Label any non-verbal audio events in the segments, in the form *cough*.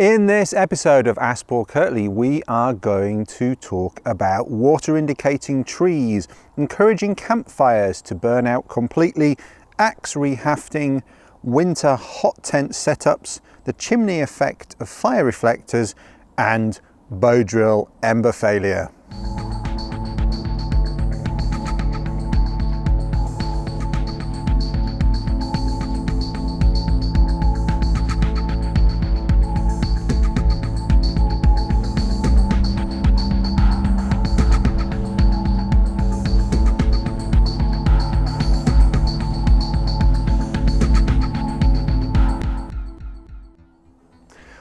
In this episode of Paul Kirtley, we are going to talk about water indicating trees, encouraging campfires to burn out completely, axe rehafting, winter hot tent setups, the chimney effect of fire reflectors, and bow drill ember failure.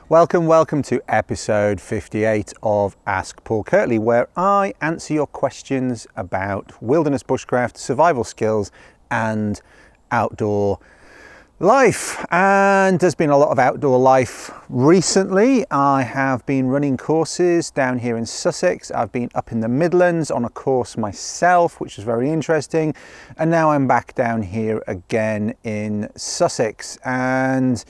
Welcome, welcome to episode 58 of Ask Paul Kirtley, where I answer your questions about wilderness bushcraft, survival skills, and outdoor life. And there's been a lot of outdoor life recently. I have been running courses down here in Sussex. I've been up in the Midlands on a course myself, which was very interesting. And now I'm back down here again in Sussex. And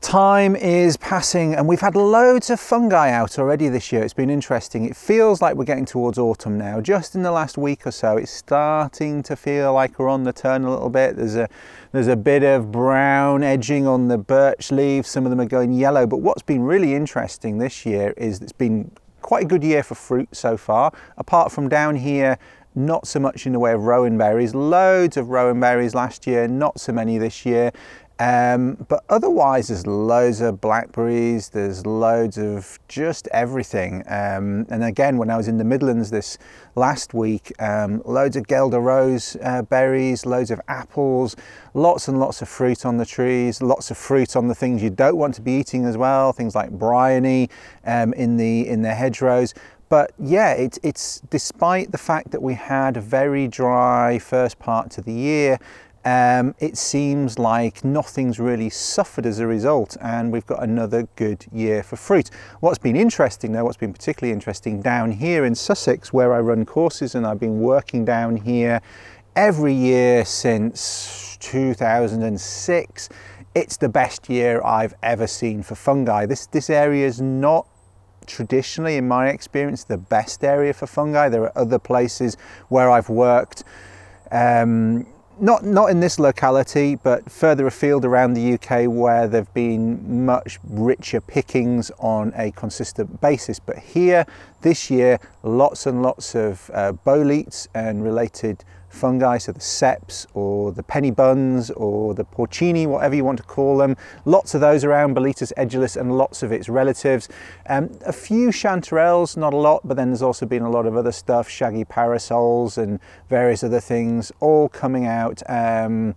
Time is passing and we've had loads of fungi out already this year. It's been interesting. It feels like we're getting towards autumn now. Just in the last week or so, it's starting to feel like we're on the turn a little bit. There's a there's a bit of brown edging on the birch leaves. Some of them are going yellow. But what's been really interesting this year is it's been quite a good year for fruit so far. Apart from down here not so much in the way of rowan berries. Loads of rowan berries last year, not so many this year. Um, but otherwise, there's loads of blackberries, there's loads of just everything. Um, and again, when I was in the Midlands this last week, um, loads of Guelder Rose uh, berries, loads of apples, lots and lots of fruit on the trees, lots of fruit on the things you don't want to be eating as well, things like bryony um, in, the, in the hedgerows. But yeah, it, it's despite the fact that we had a very dry first part to the year, um, it seems like nothing's really suffered as a result, and we've got another good year for fruit. What's been interesting, though, what's been particularly interesting down here in Sussex, where I run courses and I've been working down here every year since 2006, it's the best year I've ever seen for fungi. This, this area is not traditionally, in my experience, the best area for fungi. There are other places where I've worked. Um, not not in this locality, but further afield around the UK where there've been much richer pickings on a consistent basis. But here, this year, lots and lots of uh, boletes and related fungi, so the ceps or the penny buns or the porcini, whatever you want to call them. Lots of those around, Boletus edulis and lots of its relatives. Um, a few chanterelles, not a lot, but then there's also been a lot of other stuff, shaggy parasols and various other things, all coming out. Um,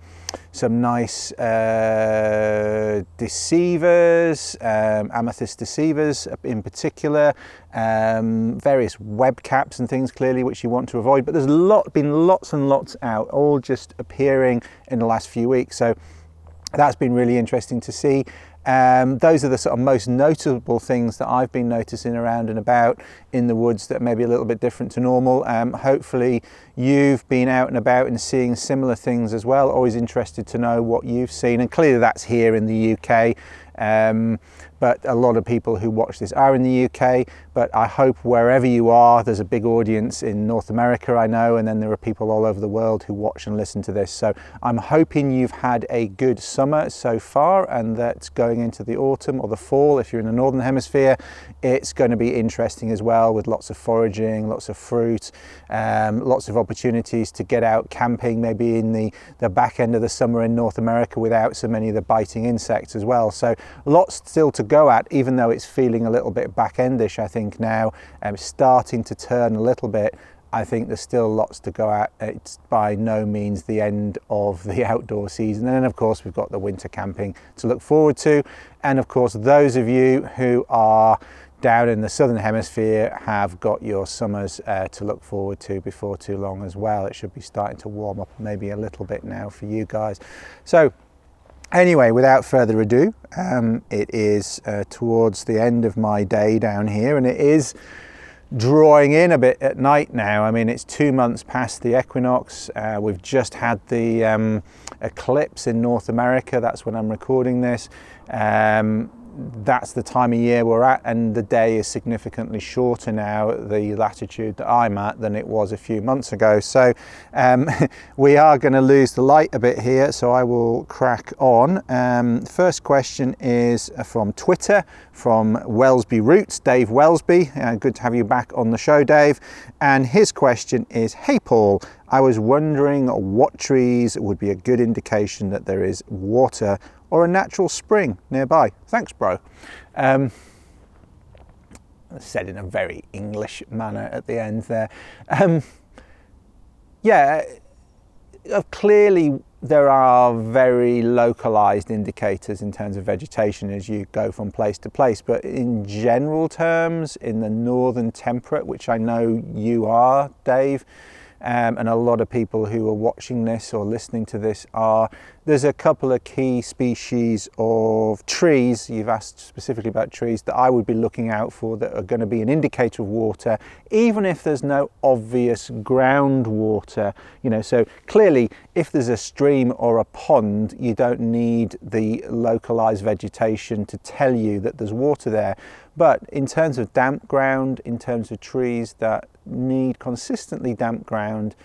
some nice uh, deceivers, um, amethyst deceivers in particular, um, various web caps and things clearly which you want to avoid. But there's lot, been lots and lots out, all just appearing in the last few weeks. So that's been really interesting to see. Um, those are the sort of most notable things that I've been noticing around and about in the woods that may be a little bit different to normal. Um, hopefully, you've been out and about and seeing similar things as well. Always interested to know what you've seen, and clearly that's here in the UK. Um, but a lot of people who watch this are in the UK. But I hope wherever you are, there's a big audience in North America, I know, and then there are people all over the world who watch and listen to this. So I'm hoping you've had a good summer so far, and that going into the autumn or the fall, if you're in the Northern Hemisphere, it's going to be interesting as well with lots of foraging, lots of fruit, um, lots of opportunities to get out camping, maybe in the, the back end of the summer in North America without so many of the biting insects as well. So lots still to go at, even though it's feeling a little bit back endish, I think now, um, starting to turn a little bit. I think there's still lots to go at. It's by no means the end of the *laughs* outdoor season. And then, of course, we've got the winter camping to look forward to. And of course, those of you who are down in the southern hemisphere have got your summers uh, to look forward to before too long as well. It should be starting to warm up maybe a little bit now for you guys. So, Anyway, without further ado, um, it is uh, towards the end of my day down here, and it is drawing in a bit at night now. I mean, it's two months past the equinox. Uh, we've just had the um, eclipse in North America. That's when I'm recording this. Um, that's the time of year we're at, and the day is significantly shorter now at the latitude that I'm at than it was a few months ago. So um, *laughs* we are going to lose the light a bit here, so I will crack on. Um, first question is from Twitter from Welsby Roots, Dave Welsby. Uh, good to have you back on the show, Dave. And his question is Hey, Paul, I was wondering what trees would be a good indication that there is water or a natural spring nearby. Thanks, bro. Um, said in a very English manner at the end there. Um, yeah, uh, clearly there are very localized indicators in terms of vegetation as you go from place to place, but in general terms, in the northern temperate, which I know you are, Dave, um, and a lot of people who are watching this or listening to this are there's a couple of key species of trees, you've asked specifically about trees, that I would be looking out for that are going to be an indicator of water, even if there's no obvious groundwater. You know, so clearly, if there's a stream or a pond, you don't need the localized vegetation to tell you that there's water there. But in terms of damp ground, in terms of trees that need consistently damp ground,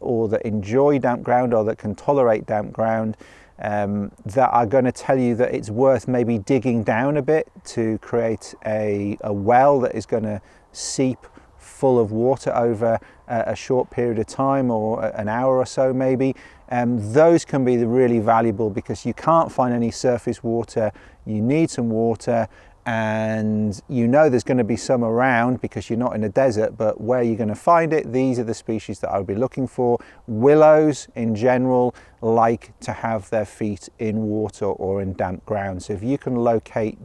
or that enjoy damp ground or that can tolerate damp ground um, that are going to tell you that it's worth maybe digging down a bit to create a, a well that is going to seep full of water over a, a, short period of time or an hour or so maybe. Um, those can be really valuable because you can't find any surface water, you need some water and you know there's going to be some around because you're not in a desert, but where you're going to find it, these are the species that I would be looking for. Willows in general like to have their feet in water or in damp ground. So if you can locate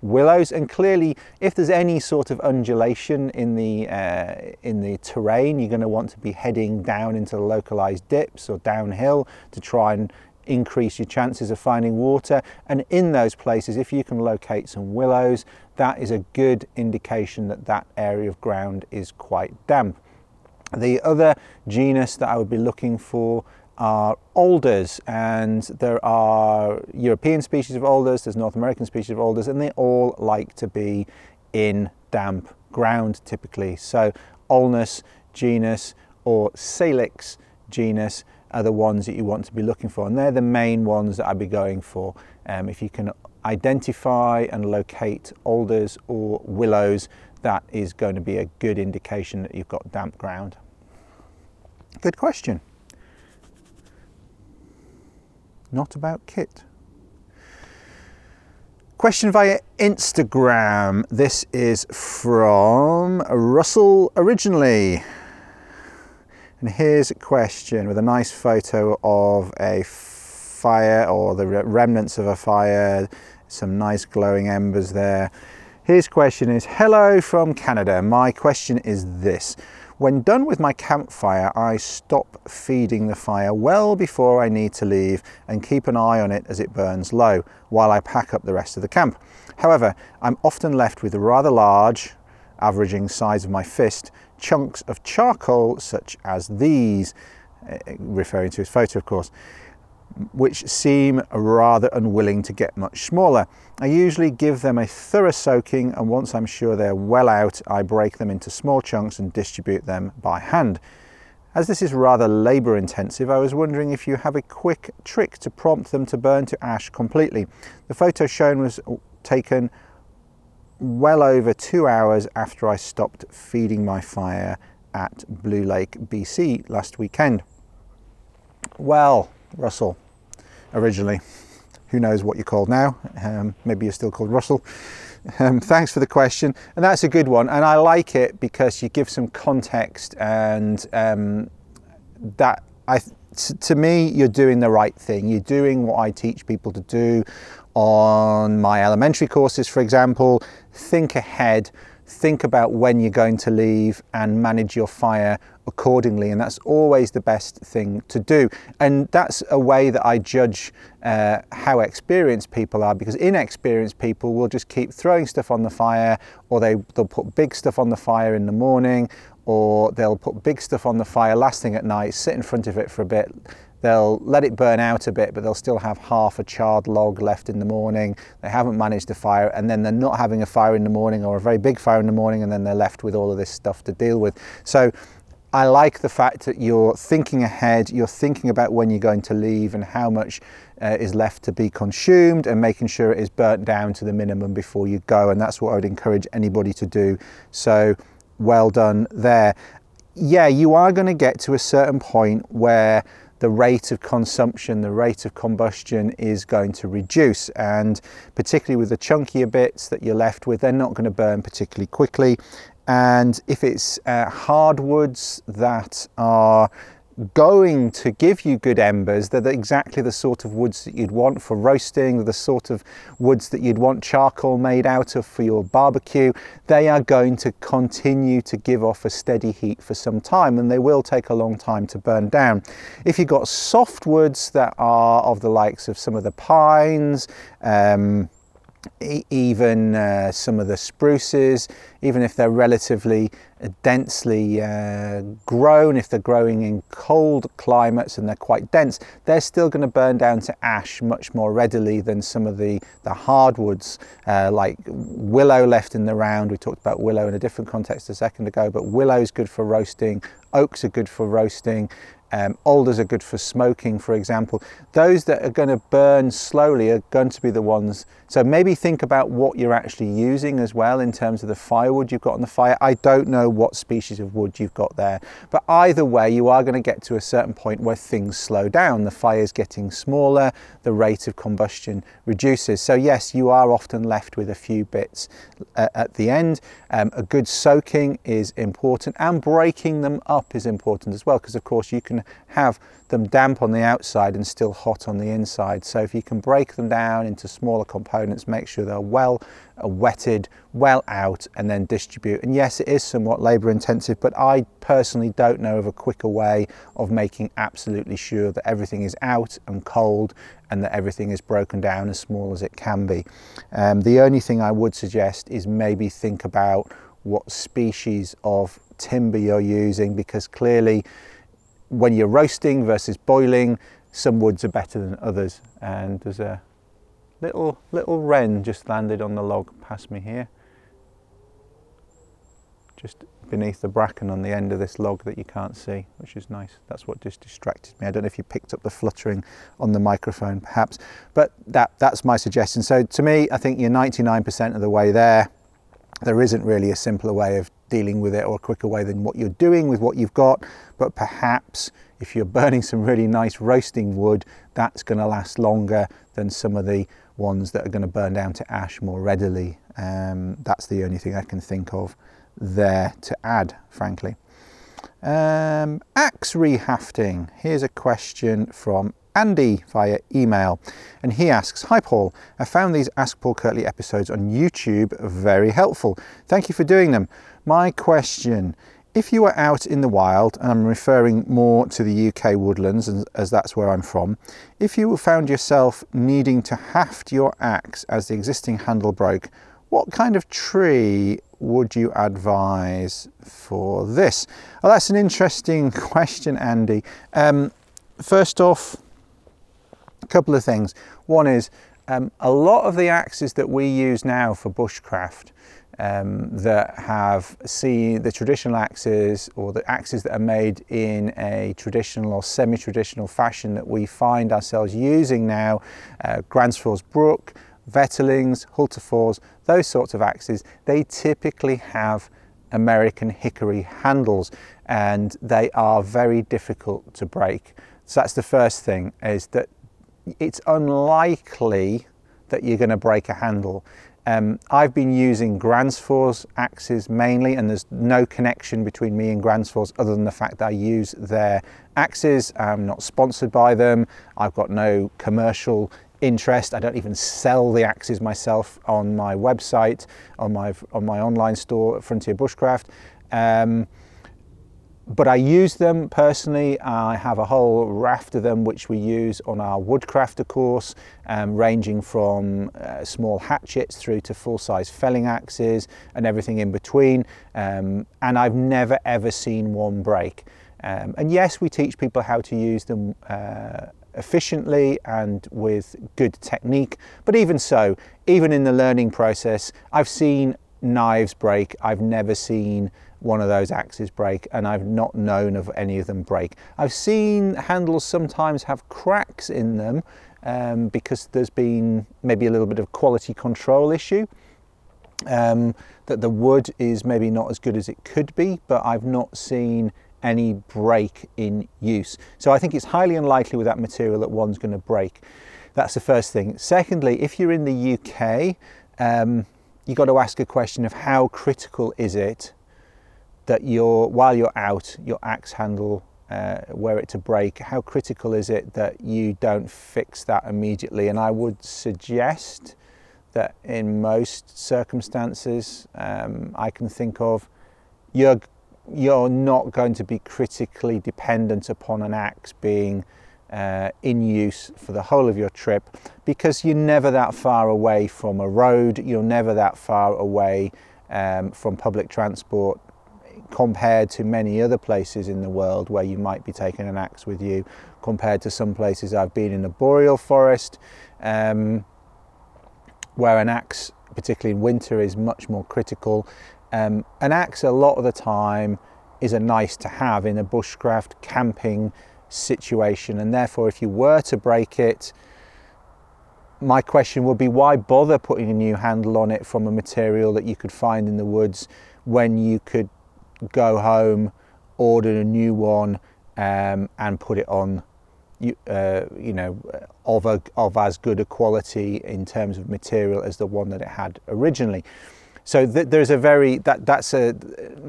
willows and clearly if there's any sort of undulation in the uh, in the terrain you're going to want to be heading down into localized dips or downhill to try and increase your chances of finding water. And in those places, if you can locate some willows, that is a good indication that that area of ground is quite damp. The other genus that I would be looking for are alders, and there are European species of alders, there's North American species of alders, and they all like to be in damp ground typically. So, Alnus genus or Salix genus are the ones that you want to be looking for. And they're the main ones that I'd be going for. Um, if you can identify and locate alders or willows, that is going to be a good indication that you've got damp ground. Good question. Not about kit. Question via Instagram. This is from Russell originally. And here's a question with a nice photo of a fire or the remnants of a fire, some nice glowing embers there. His question is Hello from Canada. My question is this. When done with my campfire, I stop feeding the fire well before I need to leave and keep an eye on it as it burns low while I pack up the rest of the camp. However, I'm often left with a rather large, averaging size of my fist, chunks of charcoal such as these, uh, referring to his photo of course, which seem rather unwilling to get much smaller. I usually give them a thorough soaking and once I'm sure they're well out, I break them into small chunks and distribute them by hand. As this is rather labour intensive, I was wondering if you have a quick trick to prompt them to burn to ash completely. The photo shown was taken well over two hours after I stopped feeding my fire at Blue Lake, BC last weekend. Well, Russell, originally, who knows what you're called now? Um, maybe you're still called Russell. Um, thanks for the question, and that's a good one. And I like it because you give some context, and um, that I, to me, you're doing the right thing. You're doing what I teach people to do on my elementary courses, for example, think ahead, think about when you're going to leave and manage your fire accordingly. And that's always the best thing to do. And that's a way that I judge uh, how experienced people are because inexperienced people will just keep throwing stuff on the fire or they, they'll put big stuff on the fire in the morning or they'll put big stuff on the fire last thing at night, sit in front of it for a bit, they'll let it burn out a bit, but they'll still have half a charred log left in the morning. They haven't managed to fire, and then they're not having a fire in the morning or a very big fire in the morning, and then they're left with all of this stuff to deal with. So I like the fact that you're thinking ahead, you're thinking about when you're going to leave and how much uh, is left to be consumed and making sure it is burnt down to the minimum before you go. And that's what I would encourage anybody to do. So well done there. Yeah, you are going to get to a certain point where the rate of consumption, the rate of combustion is going to reduce. And particularly with the chunkier bits that you're left with, they're not going to burn particularly quickly. And if it's uh, hardwoods that are going to give you good embers, they're exactly the sort of woods that you'd want for roasting, the sort of woods that you'd want charcoal made out of for your barbecue. They are going to continue to give off a steady heat for some time and they will take a long time to burn down. If you've got soft woods that are of the likes of some of the pines, um, even uh, some of the spruces, even if they're relatively uh, densely uh, grown, if they're growing in cold climates and they're quite dense, they're still going to burn down to ash much more readily than some of the, the hardwoods uh, like willow left in the round. We talked about willow in a different context a second ago, but willow is good for roasting, oaks are good for roasting, um, alders are good for smoking, for example. Those that are going to burn slowly are going to be the ones. So maybe think about what you're actually using as well in terms of the firewood you've got on the fire. I don't know what species of wood you've got there, but either way, you are going to get to a certain point where things slow down. The fire's getting smaller, the rate of combustion reduces. So, yes, you are often left with a few bits uh, at the end. Um, a good soaking is important, and breaking them up is important as well, because of course you can have them damp on the outside and still hot on the inside. So if you can break them down into smaller components, make sure they're well uh, wetted, well out, and then distribute. And yes, it is somewhat labor intensive, but I personally don't know of a quicker way of making absolutely sure that everything is out and cold and that everything is broken down as small as it can be. Um, the only thing I would suggest is maybe think about what species of timber you're using because clearly when you're roasting versus boiling, some woods are better than others. And there's a little little wren just landed on the log past me here. Just beneath the bracken on the end of this log that you can't see, which is nice. That's what just distracted me. I don't know if you picked up the fluttering on the microphone perhaps, but that, that's my suggestion. So to me, I think you're 99% of the way there. There isn't really a simpler way of dealing with it or a quicker way than what you're doing with what you've got. But perhaps if you're *laughs* burning some really nice roasting wood, that's going to last longer than some of the ones that are going to burn down to ash more readily. Um, that's the only thing I can think of there to add, frankly. Um, axe rehafting. Here's a question from Andy via email. And he asks Hi, Paul. I found these Ask Paul Kirtley episodes on YouTube very helpful. Thank you for doing them. My question if you were out in the wild, and I'm referring more to the UK woodlands as that's where I'm from, if you found yourself needing to haft your axe as the existing handle broke, what kind of tree would you advise for this? Well, that's an interesting *laughs* question, Andy. Um, first off, couple of things. One is um, a lot of the axes that we use now for bushcraft um, that have seen the traditional axes or the axes that are made in a traditional or semi-traditional fashion that we find ourselves using now, uh, Gransfors Bruk, Wetterlings, Hultafors, those sorts of axes, they typically have American hickory handles and they are very difficult to break. So that's the first thing is that it's unlikely that you're going to break a handle. Um, I've been using Gransfors axes mainly, and there's no connection between me and Gransfors other than the fact that I use their axes. I'm not sponsored by them. I've got no commercial interest. I don't even sell the axes myself on my website, on my on my online store, at Frontier Bushcraft. Um, but I use them personally. I have a whole raft of them which we use on our woodcrafter course, um, ranging from uh, small hatchets through to full-size felling axes and everything in between. Um, and I've never ever seen one break. Um, and yes, we teach people how to use them uh, efficiently and with good technique. But even so, even in the learning process, I've seen knives break. I've never seen one of those axes break and I've not known of any of them break. I've seen handles sometimes have cracks in them um, because there's been maybe a little bit of quality control issue. Um, that the wood is maybe not as good as it could be, but I've not seen any break in use. So I think it's highly unlikely with that material that one's going to break. That's the first thing. Secondly, if you're in the UK, um, you've got to ask a question of how critical is it that you're, while you're out, your axe handle, uh, it to break, how critical is it that you don't fix that immediately? And I would suggest that in most circumstances um, I can think of, you're you're not going to be critically dependent upon an axe being uh, in use for the whole of your trip because you're never that far away from a road, you're never that far away um, from public transport compared to many other places in the world where you might be taking an axe with you, compared to some places I've been in a boreal forest um, where an axe, particularly in winter, is much more critical. Um, an axe a lot of the time is a nice to have in a bushcraft camping situation and therefore if you were to break it my question would be why bother putting a new handle on it from a material that you could find in the woods when you could go home order a new one um, and put it on you, uh, you know of, a, of as good a quality in terms of material as the one that it had originally so th- there's a very that that's a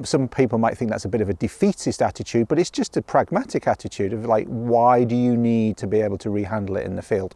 some people might think that's a bit of a defeatist attitude, but it's just a pragmatic attitude of like why do you need to be able to rehandle it in the field?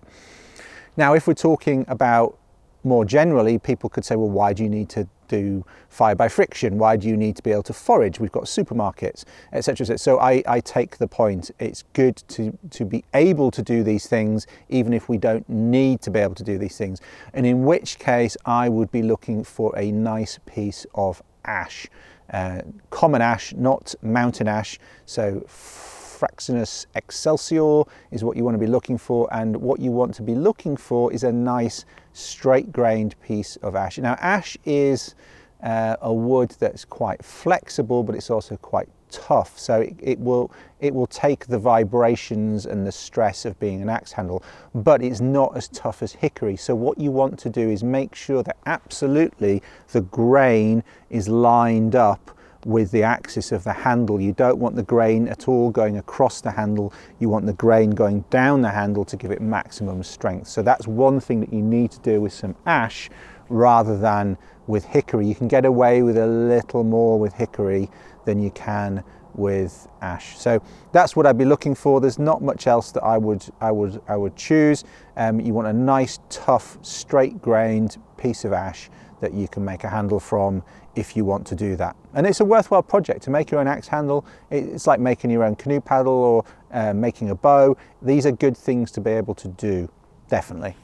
Now, if we're talking about more generally, people could say, well, why do you need to do fire by friction? Why do you need to be able to forage? We've got supermarkets, etc. So I, I take the point. It's good to, to be able to do these things, even if we don't need to be able to do these things. And in which case, I would be looking for a nice piece of ash. Uh, common ash, not mountain ash. So Fraxinus excelsior is what you want to be looking for, and what you want to be looking for is a nice straight grained piece of ash. Now, ash is uh, a wood that's quite flexible, but it's also quite tough. So it, it, will it will take the vibrations and the stress of being an axe handle, but it's not as tough as hickory. So what you want to do is make sure that absolutely the grain is lined up with the axis of the handle. You don't want the grain at all going across the handle. You want the grain going down the handle to give it maximum strength. So that's one thing that you need to do with some ash rather than with hickory. You can get away with a little more with hickory than you can with ash. So that's what I'd be looking for. There's not much else that I would I would I would choose. Um, you want a nice, tough, straight grained piece of ash that you can make a handle from if you want to do that. And it's a worthwhile project to make your own axe handle. It's like making your own canoe paddle or uh, making a bow. These are good things to be able to do, definitely.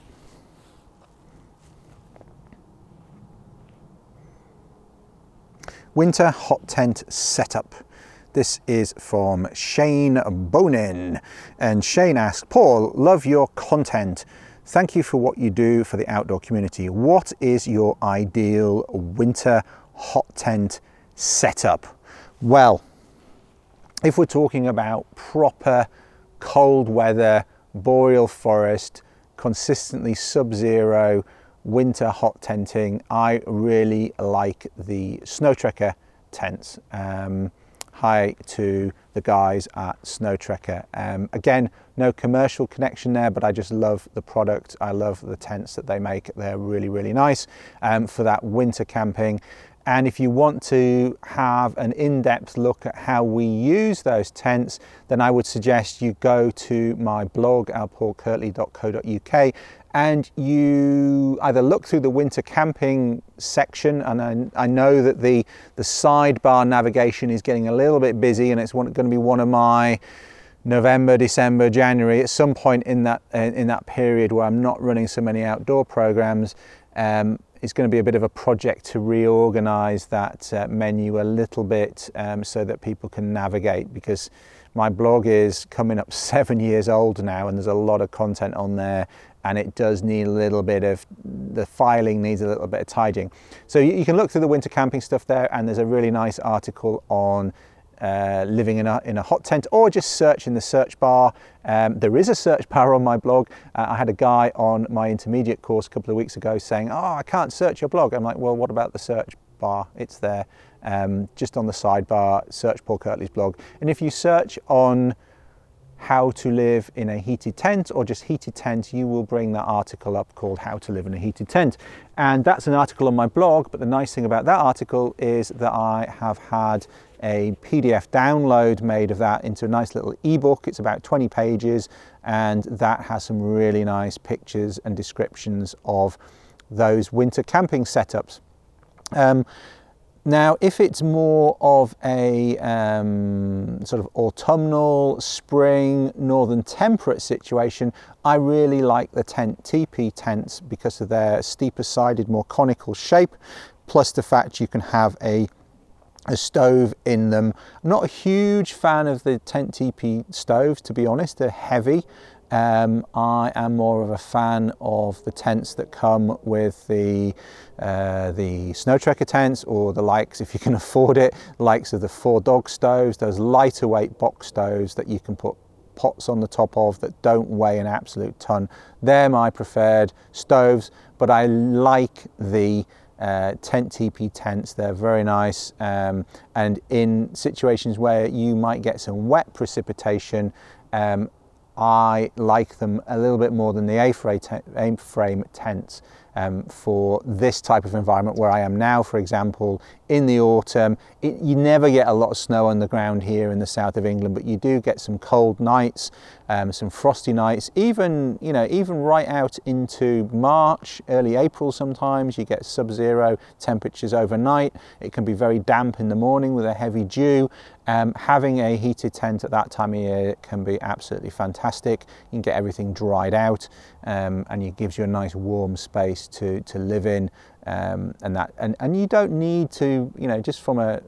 Winter hot tent setup. This is from Shane Bonin. And Shane asks, Paul, love your content. Thank you for what you do for the outdoor community. What is your ideal winter hot tent setup? Well, if we're talking about proper cold weather, boreal forest, consistently sub zero winter hot tenting, I really like the Snowtrekker tents. Um, hi to the guys at Snowtrekker. Um, again, no commercial connection there, but I just love the product. I love the tents that they make. They're really, really nice um, for that winter camping. And if you want to have an in-depth look at how we use those tents, then I would suggest you go to my blog, alpaulkirtley.co.uk, and you either look through the winter camping section, and I, I, know that the, the sidebar navigation is getting a little bit busy, and it's one, going to be one of my November, December, January, at some point in that, in that period where I'm not running so many outdoor programs, um, it's going to be a bit of a project to reorganize that uh, menu a little bit um, so that people can navigate because my blog is coming up *laughs* seven years old now and there's a lot of content on there and it does need a little bit of the filing needs a little bit of tidying. So you, you can look through the winter camping stuff there and there's a really nice article on uh, living in a, in a hot tent or just search in the search bar. Um, there is a search bar on my blog. Uh, I had a guy on my intermediate course a couple of weeks ago saying, Oh, I can't search your blog. I'm like, Well, what about the search bar? It's there. Um, just on the sidebar, search Paul Kirtley's blog. And if you search on how to live in a heated tent or just heated tent, you will bring that article up called How to Live in a Heated Tent. And that's an article on my blog, but the nice thing about that article is that I have had a PDF download made of that into a nice little ebook. It's about 20 pages and that has some really nice pictures and descriptions of those winter camping setups. Um, now, if it's more of a um, sort of autumnal, spring, northern temperate situation, I really like the Tentipi tents because of their steeper sided, more conical shape, plus the fact you can have a a stove in them. I'm not a huge fan of the Tentipi stoves, to be honest. They're heavy. Um, I am more of a fan of the tents that come with the uh, the Snowtrekker tents or the likes, if you can *laughs* afford it, likes of the four dog stoves, those lighter weight box stoves that you can put pots on the top of that don't weigh an absolute ton. They're my preferred stoves, but I like the uh, Tentipi tents. They're very nice, um, and in situations where you might get some wet precipitation, um, I like them a little bit more than the A-frame tents um, for this type of environment where I am now, for example, in the autumn. It, you never get a lot of snow on the ground here in the south of England, but you do get some cold nights, um, some frosty nights, even, you know, even right out into March, early April sometimes, you get sub-zero temperatures overnight. It can be very damp in the morning with a heavy dew. Um, having a heated tent at that time of year can be absolutely fantastic. You can get everything dried out um, and it gives you a nice warm space to, to live in um, and that and, and you don't need to you know just from a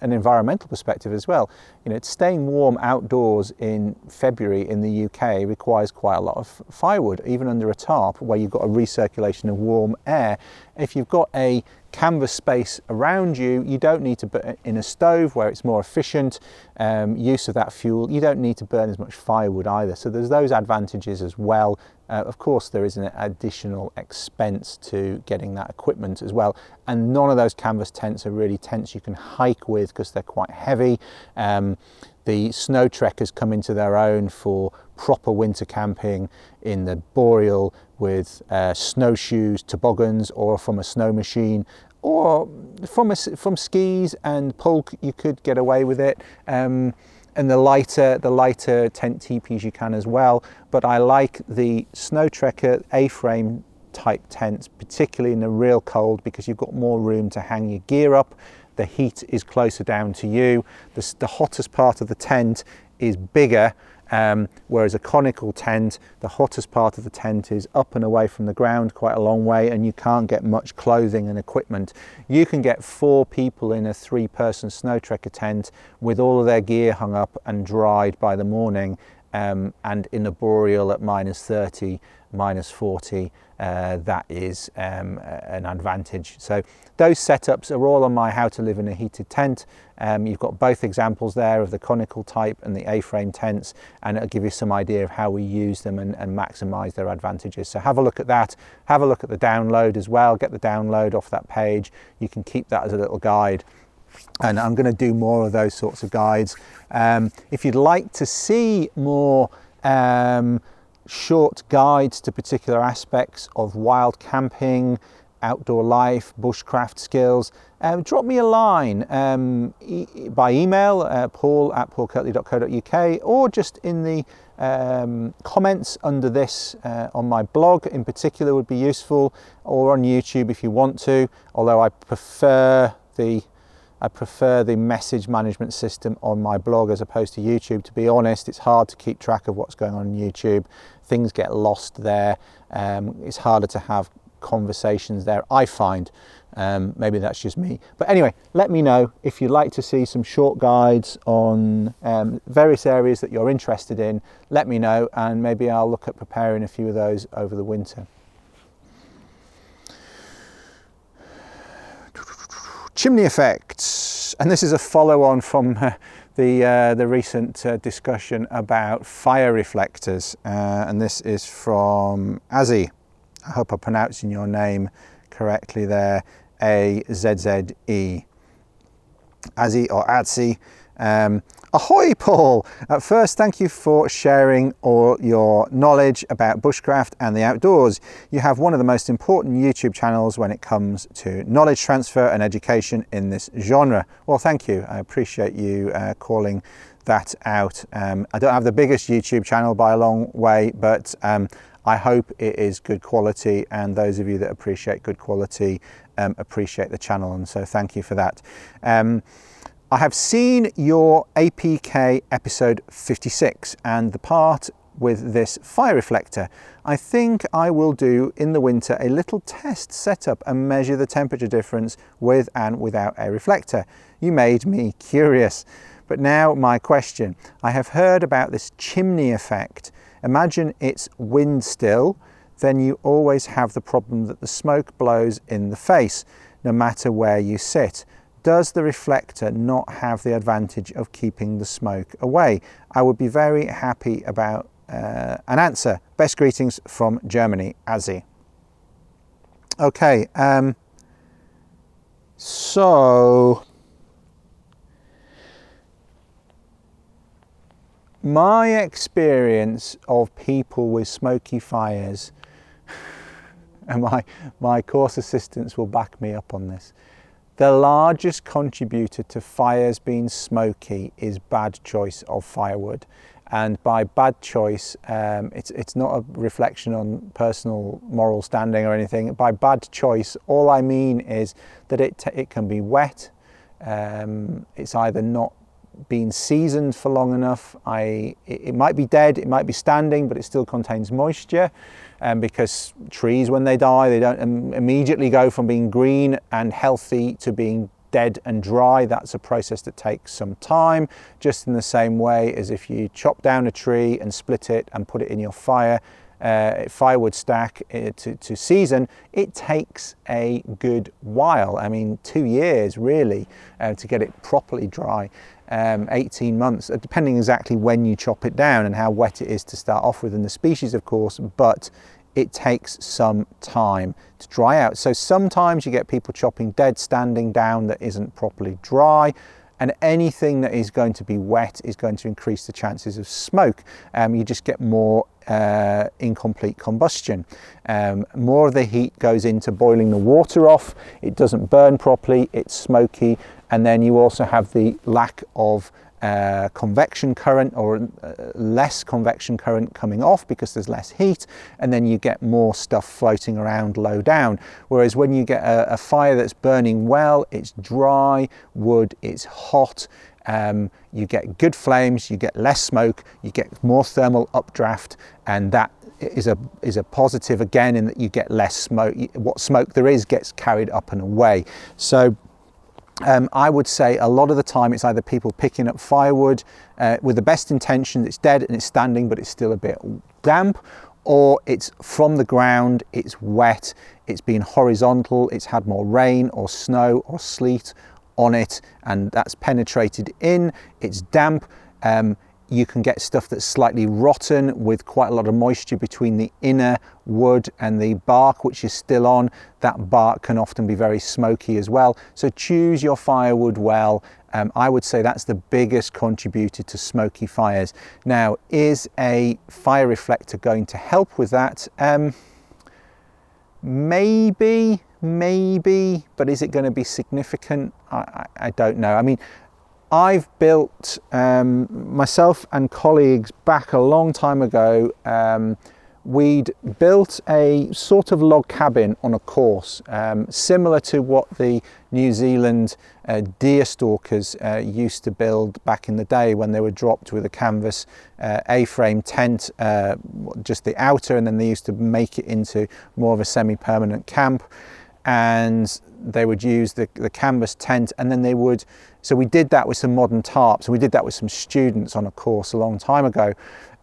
an environmental perspective as well. You know, it's staying warm outdoors in February in the UK requires quite a lot of firewood, even under a tarp where you've got a recirculation of warm air. If you've got a canvas space around you, you don't need to put in a stove where it's more efficient um, use of that fuel. You don't need to burn as much firewood either. So there's those advantages as well. Uh, of course, there is an additional expense to getting that equipment as well. And none of those canvas tents are really tents you can hike with because they're quite heavy. Um, the Snowtrekkers come into their own for proper winter camping in the boreal with uh, snowshoes, toboggans, or from a snow machine, or from a, from skis and pulk. You could get away with it. Um, and the lighter the lighter Tentipis you can as well. But I like the Snowtrekker A-frame type tents, particularly in the real cold, because you've got more room to hang your gear up. The heat is closer down to you. The, the hottest part of the tent is bigger um, whereas a conical tent, the hottest part of the tent is up and away from the ground quite a long way and you can't get much clothing and equipment. You can get four people in a three person Snowtrekker tent with all of their gear hung up and dried by the morning um, and in the boreal at minus 30, minus 40 uh, that is um, an advantage. So those setups are all on my how to live in a heated tent. Um, you've got both examples there of the conical type and the A-frame tents and it'll give you some idea of how we use them and, and maximize their advantages. So have a look at that, have a look at the download as well, get the download off that page. You can keep that as a little guide and I'm going to do more of those sorts of guides. Um, if you'd like to see more um, short guides to particular aspects of wild camping, outdoor life, bushcraft skills, um, drop me a line um, e- by email, uh, paul at paulkirtley.co.uk, or just in the um, comments under this uh, on my blog. In particular would be useful, or on YouTube if you want to, although I prefer the I prefer the message management system on my blog as opposed to YouTube. To be honest, it's hard to keep track of what's going on on YouTube. Things get lost there. Um, it's harder to have conversations there, I find. Um, maybe that's just me. But anyway, let me know if you'd like to see some short guides on um, various areas that you're interested in. Let me know, and maybe I'll look at preparing a few of those over the winter. Chimney effects, and this is a follow on from uh, the, uh, the recent uh, discussion about fire reflectors, uh, and this is from Azzy. I hope I'm pronouncing your name correctly there. A Z Z E. Azzy or Adsy. Um, ahoy, Paul! At first, thank you for sharing all your knowledge about bushcraft and the outdoors. You have one of the most important YouTube channels when it comes to knowledge transfer and education in this genre. Well, thank you. I appreciate you uh, calling that out. Um, I don't have the biggest YouTube channel by a long way, but um, I hope it is good quality, and those of you that appreciate good quality um, appreciate the channel, and so thank you for that. I have seen your APK episode 56 and the part with this fire reflector. I think I will do in the winter a little test setup and measure the temperature difference with and without a reflector. You made me curious. But now my question. I have heard about this chimney effect Imagine it's wind still, then you always have the problem that the smoke blows in the face, no matter where you sit. Does the reflector not have the advantage of keeping the smoke away? I would be very happy about uh, an answer. Best greetings from Germany, Azzy. Okay, um, so my experience of people with smoky fires, *laughs* and my, my course assistants will back me up on this, the largest contributor to fires being smoky is bad choice of firewood. And by bad choice, um, it's, it's not a reflection on personal moral standing or anything. By bad choice, all I mean is that it, it can be wet, um, it's either not been seasoned for long enough. I, it, it, might be dead, it might be standing, but it still contains moisture. Um, because trees, when they die, they don't Im- immediately go from being green and healthy to being dead and dry. That's a process that takes some time, just in the same way as if you chop down a tree and split it and put it in your fire. Uh, firewood stack uh, to, to season, it takes a good while. I mean, two years really uh, to get it properly dry um, 18 months, uh, depending exactly when you chop it down and how wet it is to start off with, and the species, of course, but it takes some time to dry out. So sometimes you get people chopping dead standing down that isn't properly dry and anything that is going to be wet is going to increase the chances of smoke. Um, you just get more uh, incomplete combustion. Um, more of the heat goes into boiling the water off, it doesn't burn properly, it's smoky, and then you also have the lack of uh, convection current or uh, less convection current coming off because there's less heat. And then you get more stuff floating around low down. Whereas when you get a, a fire that's burning well it's dry wood it's hot um, you get good flames you get less smoke you get more thermal updraft and that is a is a positive again in that you get less smoke. What smoke there is gets carried up and away. So um, I would say a lot of the time it's either people picking up firewood uh, with the best intentions, it's dead and it's standing, but it's still a bit damp, or it's from the ground, it's wet, it's been horizontal, it's had more rain or snow or sleet on it, and that's penetrated in, it's damp. Um, you can get stuff that's slightly rotten with quite a lot of moisture between the inner wood and the bark which is still on. That bark can often be very smoky as well. So choose your firewood well. Um, I would say that's the biggest contributor to smoky fires. Now, is a fire reflector going to help with that? Um, maybe, maybe, but is it going to be significant? I, I, I don't know. I mean, I've built um, myself and colleagues back a long time ago. Um, we'd built a sort of log cabin on a course, um, similar to what the New Zealand uh, deer stalkers uh, used to build back in the day when they were dropped with a canvas uh, A-frame tent, uh, just the outer, and then they used to make it into more of a semi-permanent camp. And they would use the, the canvas tent and then they would so we did that with some modern tarps and we did that with some students on a course a long time ago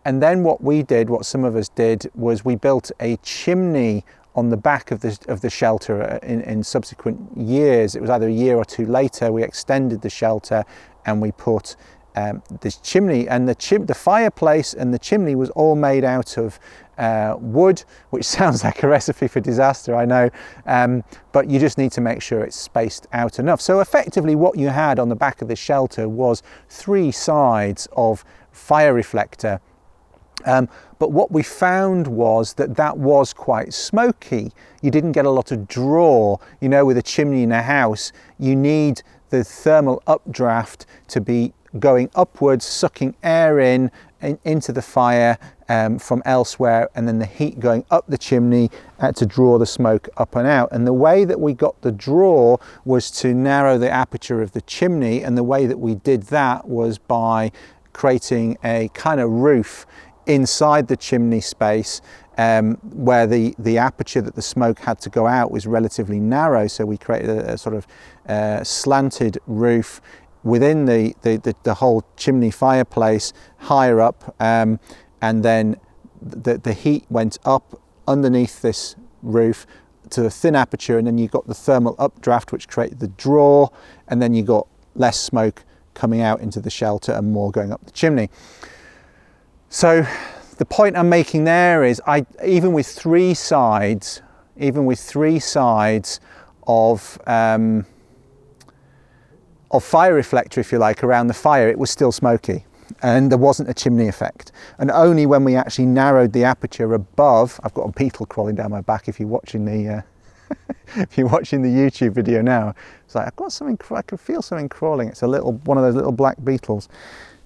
and then what we did, what some of us did, was we built a chimney on the back of the, of the shelter uh, in, in subsequent years. It was either a year or two later, we extended the shelter and we put um, this chimney and the, chim- the fireplace and the chimney was all made out of uh, wood, which *laughs* sounds like a recipe for disaster, I know, um, but you just need to make sure it's spaced out enough. So effectively what you had on the back of the shelter was three sides of fire reflector um, but what we found was that that was quite smoky. You didn't get a lot of draw. You know, with a chimney in a house, you need the thermal updraft to be going upwards, sucking air in, in into the fire um, from elsewhere, and then the heat going up the chimney uh, to draw the smoke up and out. And the way that we got the draw was to narrow the aperture of the chimney, and the way that we did that was by creating a kind of roof inside the chimney space um, where the, the aperture that the smoke had to go out was relatively narrow. So we created a, a sort of uh, slanted roof within the, the, the, the, whole chimney fireplace higher up. Um, and then the, the heat went up underneath this roof to a thin aperture. And then you got the thermal updraft, which created the draw. And then you got less smoke coming out into the shelter and more going up the chimney. So the point I'm making there is I even with three sides, even with three sides of um, of fire reflector, if you like, around the fire, it was still smoky and there wasn't a chimney effect. And only when we actually narrowed the aperture above, I've got a beetle crawling down my back if you're watching the uh, *laughs* if you're watching the YouTube video now, it's like I've got something, I can feel something crawling. It's a little, one of those little black beetles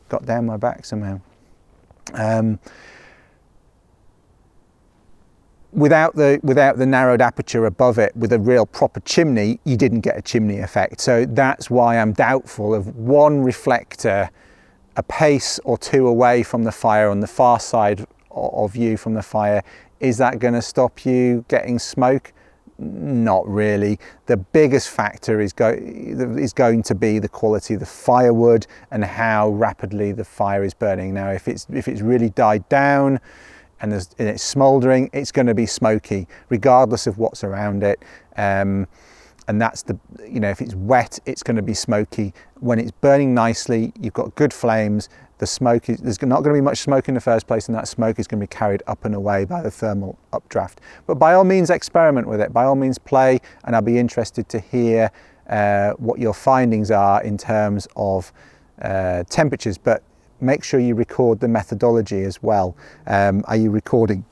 got down my back somehow. Um, without the without the narrowed aperture above it with a real proper chimney you didn't get a chimney effect so that's why i'm doubtful of one reflector a pace or two away from the fire on the far side of you from the fire is that going to stop you getting smoke not really. The biggest factor is, go, is going to be the quality of the firewood and how rapidly the fire is burning. Now, if it's, if it's really died down and, and it's smouldering, it's going to be smoky, regardless of what's around it. Um, and that's the, you know, if it's wet, it's going to be smoky. When it's burning nicely, you've got good flames, the smoke is, there's not going to be much smoke in the first place and that smoke is going to be carried up and away by the thermal updraft. But by all means experiment with it, by all means play and I'll be interested to hear uh, what your findings are in terms of uh, temperatures but make sure you record the methodology as well. Um, are you recording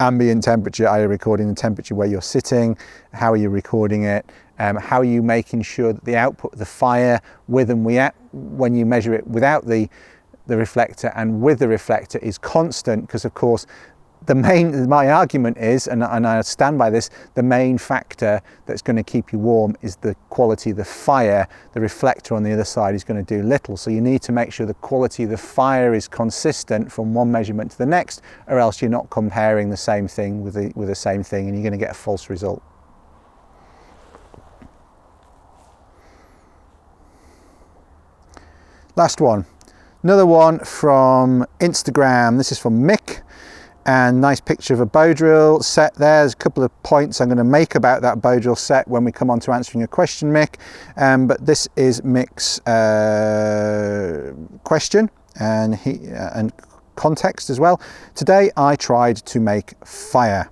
ambient temperature? Are you recording the temperature where you're sitting? How are you recording it? Um, how are you making sure that the output the fire with and without, when you measure it without the the reflector and with the reflector is constant because of course the main my argument is and, and I stand by this the main factor that's going to keep you warm is the quality of the fire. The reflector on the other side is going to do little. So you need to make sure the quality of the fire is consistent from one measurement to the next or else you're not comparing the same thing with the, with the same thing and you're going to get a false result. Last one. Another one from Instagram. This is from Mick and nice picture of a bow drill set there. There's a couple of points I'm going to make about that bow drill set when we come on to answering your question, Mick. Um, but this is Mick's uh, question and he uh, and context as well. Today I tried to make fire.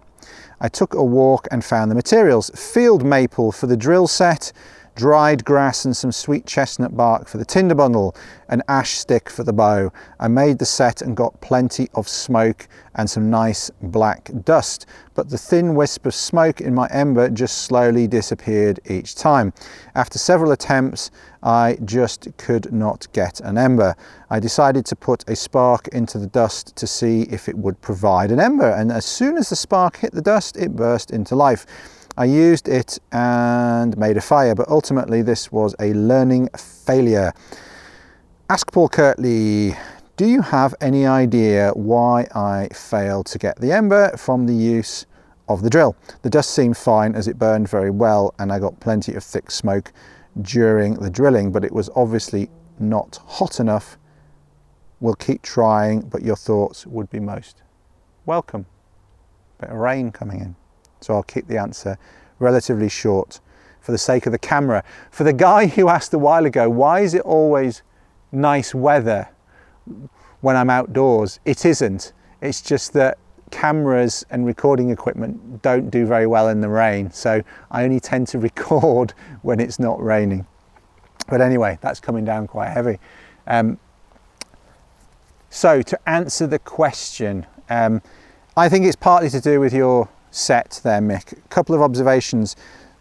I took a walk and found the materials. Field maple for the drill set, dried grass and some sweet chestnut bark for the tinder bundle, an ash stick for the bow. I made the set and got plenty of smoke and some nice black dust, but the thin wisp of smoke in my ember just slowly disappeared each time. After several attempts, I just could not get an ember. I decided to put a spark into the dust to see if it would provide an ember, and as soon as the spark hit the dust, it burst into life. I used it and made a fire, but ultimately this was a learning failure. Ask Paul Kirtley, do you have any idea why I failed to get the ember from the use of the drill? The dust seemed fine as it burned very well and I got plenty of thick smoke during the drilling, but it was obviously not hot enough. We'll keep trying, but your thoughts would be most welcome. Bit of rain coming in. So I'll keep the answer relatively short for the sake of the camera. For the guy who asked a while ago, why is it always nice weather when I'm outdoors? It isn't. It's just that cameras and recording equipment don't do very well in the rain. So I only tend to *laughs* record when it's not raining. But anyway, that's coming down quite heavy. Um, so to answer the question, um, I think it's partly to do with your set there, Mick. A couple of observations.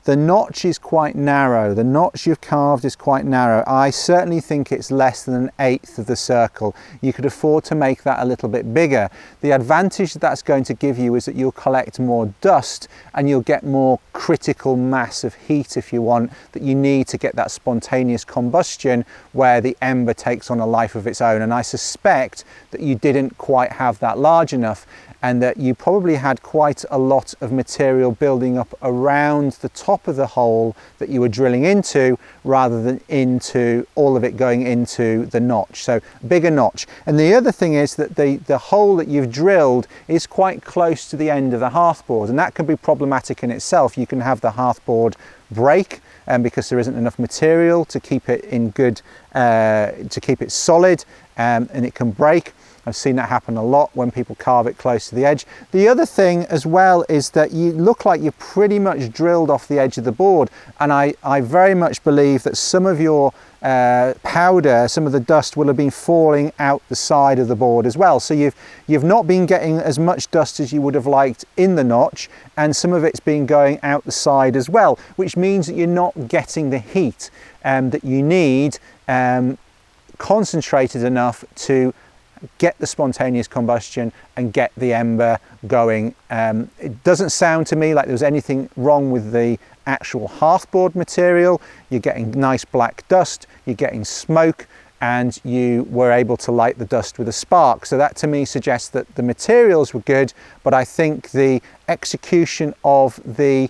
The notch is quite narrow. The notch you've carved is quite narrow. I certainly think it's less than an eighth of the circle. You could afford to make that a little bit bigger. The advantage that that's going to give you is that you'll collect more dust and you'll get more critical mass of heat if you want that you need to get that spontaneous combustion where the ember takes on a life of its own. And I suspect that you didn't quite have that large enough and that you probably had quite a lot of material building up around the top of the hole that you were drilling into rather than into all of it going into the notch. So bigger notch. And the other thing is that the, the hole that you've drilled is quite close to the end of the hearthboard and that can be problematic in itself. You can have the hearthboard break um, because there isn't enough material to keep it in good, uh, to keep it solid um, and it can break. I've seen that happen a lot when people carve it close to the edge. The other thing as well is that you look like you're pretty much drilled off the edge of the board. And I, I very much believe that some of your uh, powder, some of the dust will have been falling out the side of the board as well. So you've, you've not been getting as much dust as you would have liked in the notch and some of it's been going out the side as well, which means that you're not getting the heat um, that you need um, concentrated enough to get the spontaneous combustion and get the ember going. Um, it doesn't sound to me like there was anything wrong with the actual hearthboard material. You're getting nice black dust, you're getting smoke, and you were able to light the dust with a spark. So that to me suggests that the materials were good, but I think the execution of the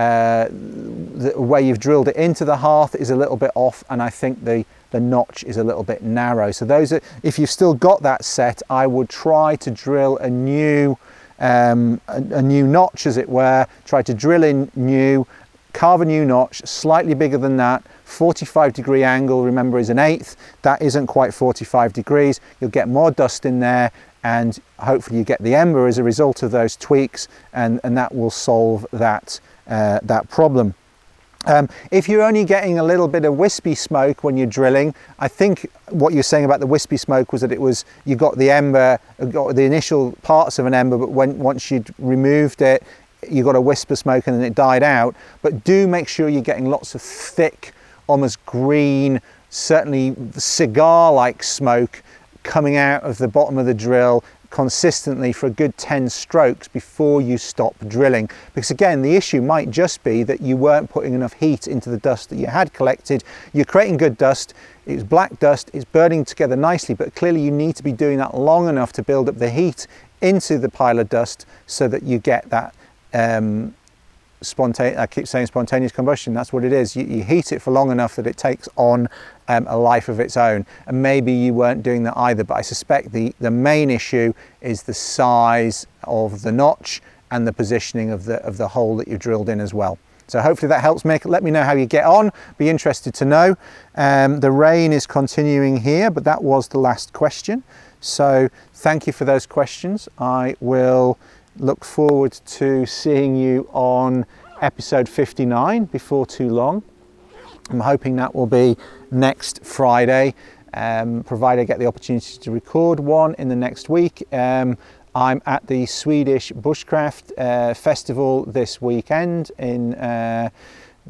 uh, the way you've drilled it into the hearth is a little bit off and I think the the notch is a little bit narrow. So those are, if you've still got that set, I would try to drill a new, um, a, a new notch as it were, try to drill in new, carve a new notch, slightly bigger than that, 45 degree angle, remember is an eighth, that isn't quite 45 degrees, you'll get more dust in there and hopefully you get the ember as a result of those tweaks and, and that will solve that, uh, that problem. Um, if you're only getting a little bit of wispy smoke when you're drilling, I think what you're saying about the wispy smoke was that it was you got the ember, got the initial parts of an ember, but when once you'd removed it, you got a wisp of smoke and then it died out. But do make sure you're getting lots of thick, almost green, certainly cigar-like smoke coming out of the bottom of the drill consistently for a good 10 strokes before you stop drilling. Because again, the issue might just be that you weren't putting enough heat into the dust that you had collected. You're creating good dust, it's black dust, it's burning together nicely, but clearly you need to be doing that long enough to build up the heat into the pile of dust so that you get that um, spontaneous, I keep saying spontaneous combustion, that's what it is. You, you heat it for long enough that it takes on um, a life of its own. And maybe you weren't doing that either, but I suspect the, the main issue is the size of the notch and the positioning of the, of the hole that you've drilled in as well. So hopefully that helps make let me know how you get on. Be interested to know. Um, the rain is continuing here, but that was the last question. So thank you for those questions. I will look forward to seeing you on episode 59 before too long. I'm hoping that will be next Friday, um, provided I get the opportunity to record one in the next week. Um, I'm at the Swedish Bushcraft uh, Festival this weekend in uh,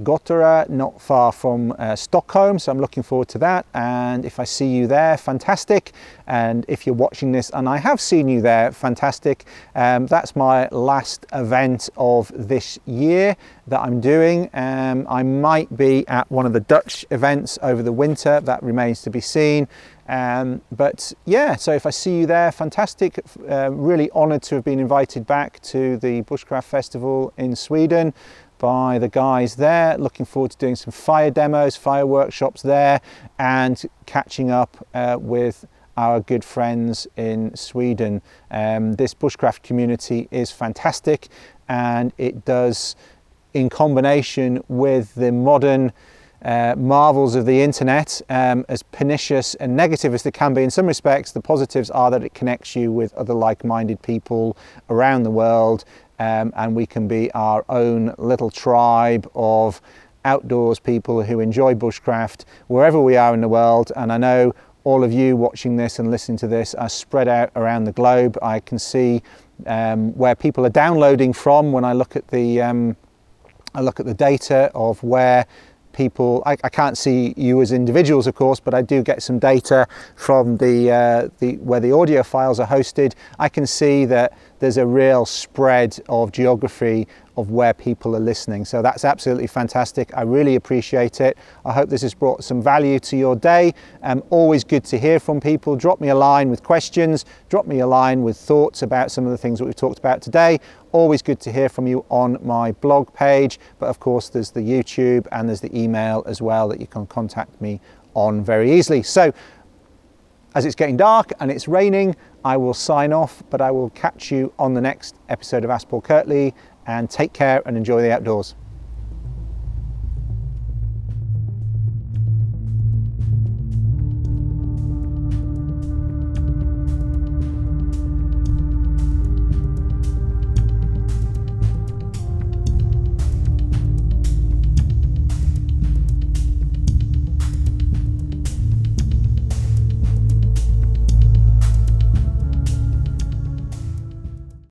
Gotera, not far from uh, Stockholm. So I'm looking forward to that. And if I see you there, fantastic. And if you're watching this and I have seen you there, fantastic. Um, that's my last event of this year that I'm doing. Um, I might be at one of the Dutch events over the winter. That remains to be seen. Um, but yeah, so if I see you there, fantastic. Uh, really honoured to have been invited back to the Bushcraft Festival in Sweden by the guys there. Looking forward to doing some fire demos, fire workshops there, and catching up uh, with our good friends in Sweden. Um, this bushcraft community is fantastic and it does, in combination with the modern uh, marvels of the internet, um, as pernicious and negative as they can be in some respects, the positives are that it connects you with other like minded people around the world um, and we can be our own little tribe of outdoors people who enjoy bushcraft wherever we are in the world. And I know all of you watching this and listening to this are spread out around the globe. I can see um, where people are downloading from when I look at the um, I look at the data of where people I, I, can't see you as individuals of course but I do get some data from the, uh, the where the audio files are hosted I can see that there's a real spread of geography of where people are listening. So that's absolutely fantastic. I really appreciate it. I hope this has brought some value to your day. Um, always good to hear from people. Drop me a line with questions. Drop me a line with thoughts about some of the things that we've talked about today. Always good to hear from you on my blog page. But of course there's the YouTube and there's the email as well that you can contact me on very easily. So as it's getting dark and it's raining, I will sign off, but I will catch you on the next episode of Ask Paul Kirtley and take care and enjoy the outdoors.